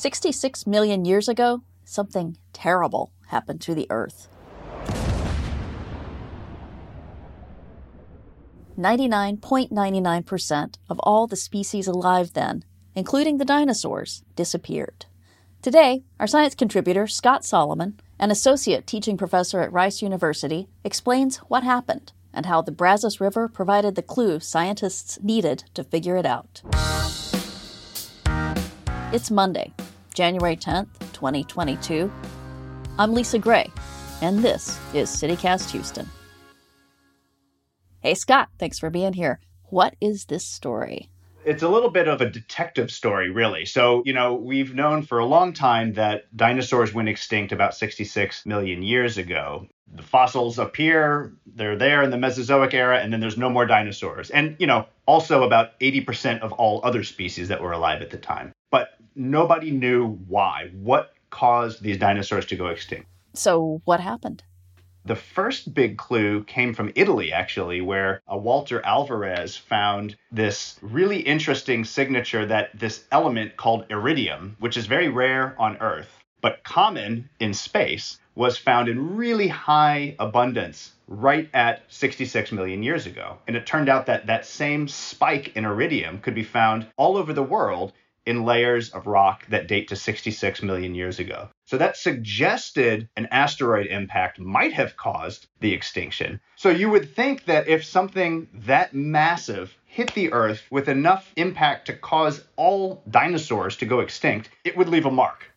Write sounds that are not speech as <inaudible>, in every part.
66 million years ago, something terrible happened to the Earth. 99.99% of all the species alive then, including the dinosaurs, disappeared. Today, our science contributor, Scott Solomon, an associate teaching professor at Rice University, explains what happened and how the Brazos River provided the clue scientists needed to figure it out. It's Monday, January 10th, 2022. I'm Lisa Gray, and this is City Cast Houston. Hey, Scott, thanks for being here. What is this story? It's a little bit of a detective story, really. So, you know, we've known for a long time that dinosaurs went extinct about 66 million years ago. The fossils appear, they're there in the Mesozoic era, and then there's no more dinosaurs. And, you know, also about 80% of all other species that were alive at the time. Nobody knew why. What caused these dinosaurs to go extinct? So, what happened? The first big clue came from Italy, actually, where a Walter Alvarez found this really interesting signature that this element called iridium, which is very rare on Earth, but common in space, was found in really high abundance right at 66 million years ago. And it turned out that that same spike in iridium could be found all over the world in layers of rock that date to 66 million years ago. So that suggested an asteroid impact might have caused the extinction. So you would think that if something that massive hit the Earth with enough impact to cause all dinosaurs to go extinct, it would leave a mark.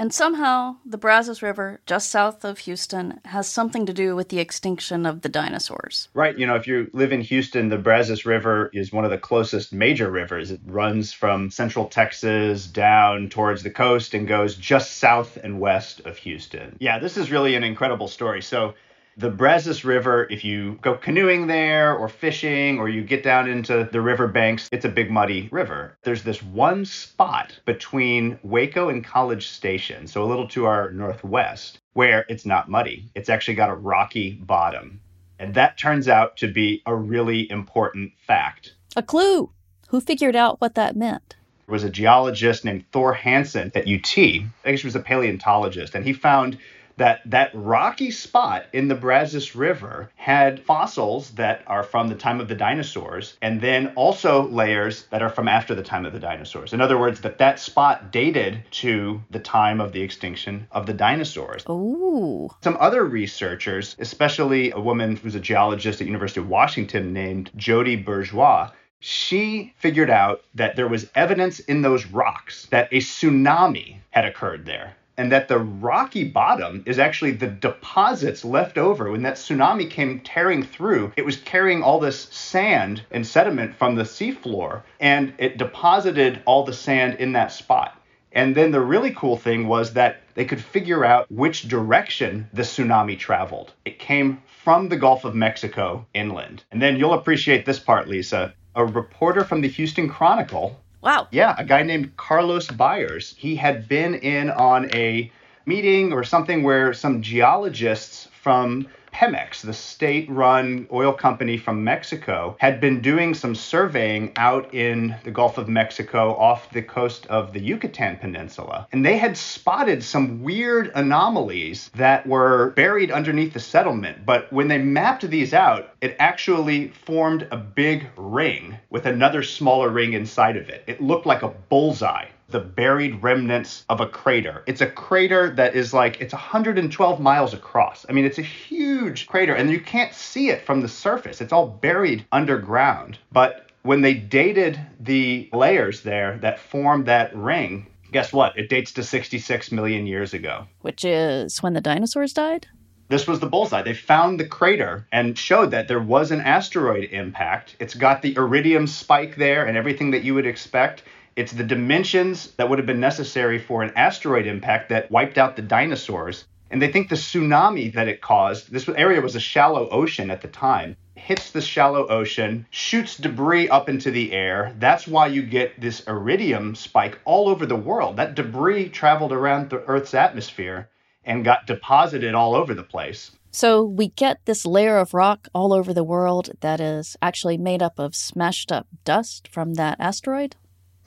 And somehow, the Brazos River, just south of Houston, has something to do with the extinction of the dinosaurs. Right. You know, if you live in Houston, the Brazos River is one of the closest major rivers. It runs from central Texas down towards the coast and goes just south and west of Houston. Yeah, this is really an incredible story. So, the Brazos River, if you go canoeing there or fishing or you get down into the river banks, it's a big muddy river. There's this one spot between Waco and College Station, so a little to our northwest, where it's not muddy. It's actually got a rocky bottom. And that turns out to be a really important fact. A clue. Who figured out what that meant? There was a geologist named Thor Hansen at UT. I guess he was a paleontologist, and he found that that rocky spot in the Brazos River had fossils that are from the time of the dinosaurs and then also layers that are from after the time of the dinosaurs. In other words, that that spot dated to the time of the extinction of the dinosaurs. Ooh. Some other researchers, especially a woman who's a geologist at the University of Washington named Jody Bourgeois, she figured out that there was evidence in those rocks that a tsunami had occurred there and that the rocky bottom is actually the deposits left over when that tsunami came tearing through. It was carrying all this sand and sediment from the seafloor, and it deposited all the sand in that spot. And then the really cool thing was that they could figure out which direction the tsunami traveled. It came from the Gulf of Mexico inland. And then you'll appreciate this part, Lisa. A reporter from the Houston Chronicle Wow. Yeah, a guy named Carlos Byars. He had been in on a meeting or something where some geologists from Pemex, the state run oil company from Mexico, had been doing some surveying out in the Gulf of Mexico off the coast of the Yucatan Peninsula. And they had spotted some weird anomalies that were buried underneath the settlement. But when they mapped these out, it actually formed a big ring with another smaller ring inside of it. It looked like a bullseye the buried remnants of a crater. It's a crater that is like, it's 112 miles across. I mean, it's a huge crater, and you can't see it from the surface. It's all buried underground. But when they dated the layers there that formed that ring, guess what? It dates to 66 million years ago. Which is when the dinosaurs died? This was the bullseye. They found the crater and showed that there was an asteroid impact. It's got the iridium spike there and everything that you would expect. It's the dimensions that would have been necessary for an asteroid impact that wiped out the dinosaurs. And they think the tsunami that it caused, this area was a shallow ocean at the time, hits the shallow ocean, shoots debris up into the air. That's why you get this iridium spike all over the world. That debris traveled around the Earth's atmosphere and got deposited all over the place. So we get this layer of rock all over the world that is actually made up of smashed up dust from that asteroid?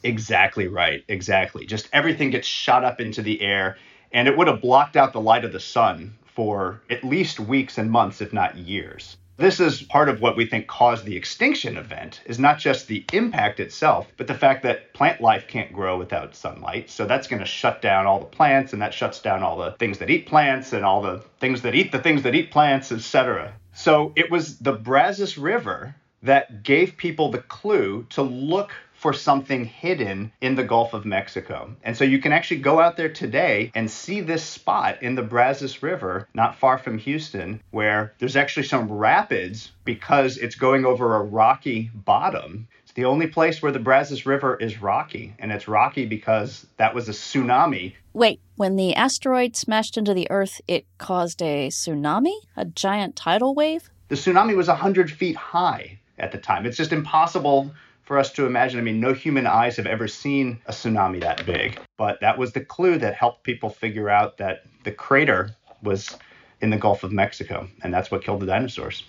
Exactly right. Exactly. Just everything gets shot up into the air, and it would have blocked out the light of the sun for at least weeks and months, if not years. This is part of what we think caused the extinction event is not just the impact itself, but the fact that plant life can't grow without sunlight. So that's going to shut down all the plants and that shuts down all the things that eat plants and all the things that eat the things that eat plants, etc. So it was the Brazos River that gave people the clue to look for something hidden in the Gulf of Mexico. And so you can actually go out there today and see this spot in the Brazos River, not far from Houston, where there's actually some rapids because it's going over a rocky bottom. It's the only place where the Brazos River is rocky, and it's rocky because that was a tsunami. Wait, when the asteroid smashed into the Earth, it caused a tsunami? A giant tidal wave? The tsunami was 100 feet high at the time. It's just impossible for us to imagine. I mean, no human eyes have ever seen a tsunami that big, but that was the clue that helped people figure out that the crater was in the Gulf of Mexico, and that's what killed the dinosaurs.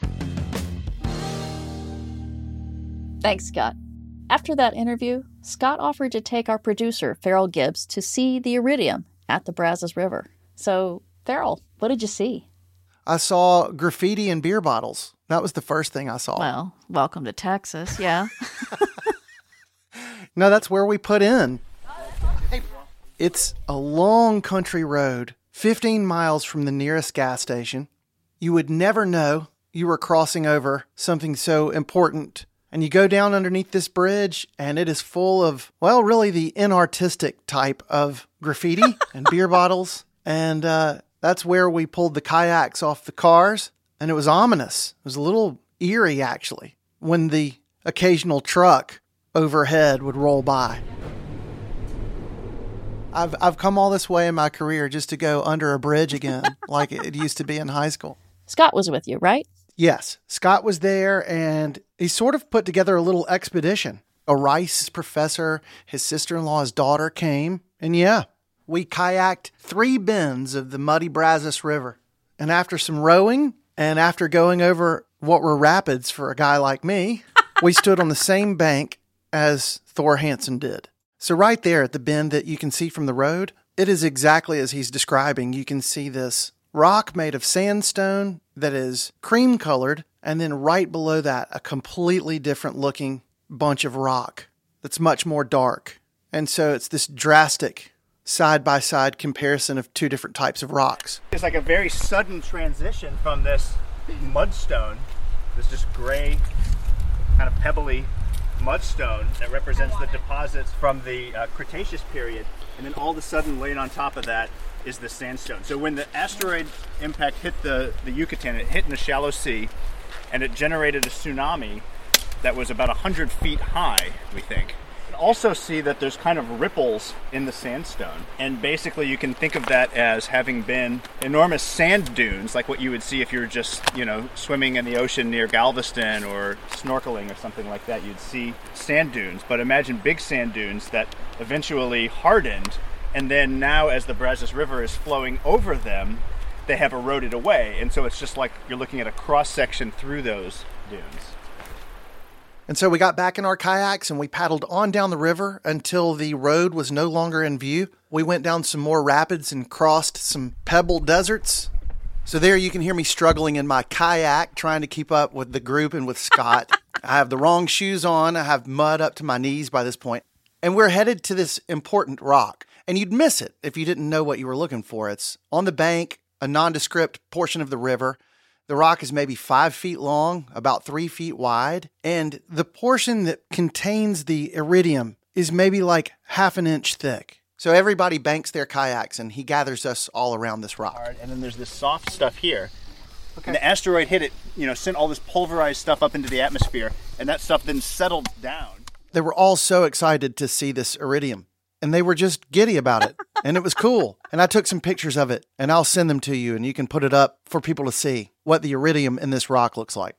Thanks, Scott. After that interview, Scott offered to take our producer, Ferrill Gibbs, to see the iridium at the Brazos River. So, Ferrill, what did you see? I saw graffiti and beer bottles. That was the first thing I saw. Well, welcome to Texas, yeah. <laughs> no, that's where we put in. It's a long country road, 15 miles from the nearest gas station. You would never know you were crossing over something so important. And you go down underneath this bridge, and it is full of, well, really the inartistic type of graffiti <laughs> and beer bottles. And uh, that's where we pulled the kayaks off the cars and it was ominous. It was a little eerie, actually, when the occasional truck overhead would roll by. I've, I've come all this way in my career just to go under a bridge again, <laughs> like it used to be in high school. Scott was with you, right? Yes. Scott was there, and he sort of put together a little expedition. A Rice professor, his sister in law's daughter came, and yeah, we kayaked three bends of the muddy Brazos River. And after some rowing, and after going over what were rapids for a guy like me, we <laughs> stood on the same bank as Thor Hansen did. So, right there at the bend that you can see from the road, it is exactly as he's describing. You can see this rock made of sandstone that is cream colored, and then right below that, a completely different looking bunch of rock that's much more dark. And so it's this drastic side by side comparison of two different types of rocks. It's like a very sudden transition from this mudstone, this just gray, kind of pebbly mudstone that represents the deposits from the uh, Cretaceous period, and then all of a sudden, laid on top of that is the sandstone. So when the asteroid impact hit the, the Yucatan, it hit in the shallow sea, and it generated a tsunami that was about 100 feet high, we think also see that there's kind of ripples in the sandstone. And basically, you can think of that as having been enormous sand dunes, like what you would see if you were just, you know, swimming in the ocean near Galveston or snorkeling or something like that. You'd see sand dunes. But imagine big sand dunes that eventually hardened. And then now, as the Brazos River is flowing over them, they have eroded away. And so it's just like you're looking at a cross section through those dunes. And so we got back in our kayaks and we paddled on down the river until the road was no longer in view. We went down some more rapids and crossed some pebble deserts. So there you can hear me struggling in my kayak trying to keep up with the group and with Scott. <laughs> I have the wrong shoes on. I have mud up to my knees by this point. And we're headed to this important rock. And you'd miss it if you didn't know what you were looking for. It's on the bank, a nondescript portion of the river. The rock is maybe five feet long, about three feet wide, and the portion that contains the iridium is maybe like half an inch thick. So everybody banks their kayaks, and he gathers us all around this rock. Hard, and then there's this soft stuff here. Okay. And the asteroid hit it, you know, sent all this pulverized stuff up into the atmosphere, and that stuff then settled down. They were all so excited to see this iridium and they were just giddy about it. And it was cool. And I took some pictures of it and I'll send them to you and you can put it up for people to see what the iridium in this rock looks like.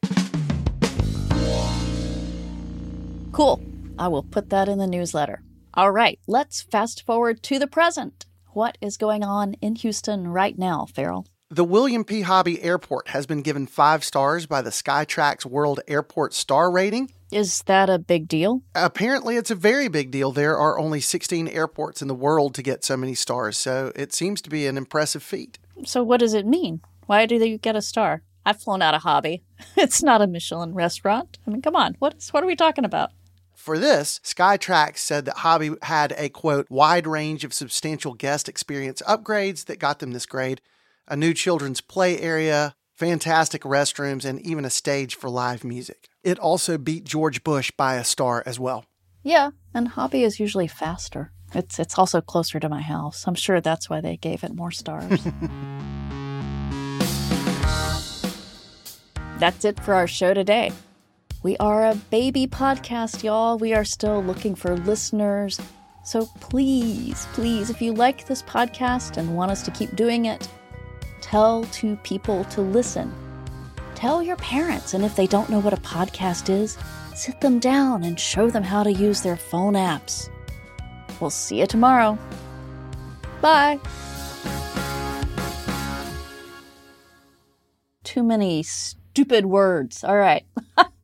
Cool. I will put that in the newsletter. All right, let's fast forward to the present. What is going on in Houston right now, Ferrill? The William P. Hobby Airport has been given five stars by the Skytrax World Airport Star Rating. Is that a big deal? Apparently, it's a very big deal. There are only 16 airports in the world to get so many stars, so it seems to be an impressive feat. So, what does it mean? Why do they get a star? I've flown out a hobby. <laughs> It's not a Michelin restaurant. I mean, come on. What, is, what are we talking about? For this, Skytrax said that Hobby had a quote, wide range of substantial guest experience upgrades that got them this grade, a new children's play area, fantastic restrooms, and even a stage for live music. It also beat George Bush by a star as well. Yeah, and Hobby is usually faster. It's it's also closer to my house. I'm sure that's why they gave it more stars. <laughs> that's it for our show today. We are a baby podcast, y'all. We are still looking for listeners. So please, please, if you like this podcast and want us to keep doing it, tell two people to listen. Tell your parents, and if they don't know what a podcast is, sit them down and show them how to use their phone apps. We'll see you tomorrow. Bye. Too many stupid words. All right. <laughs>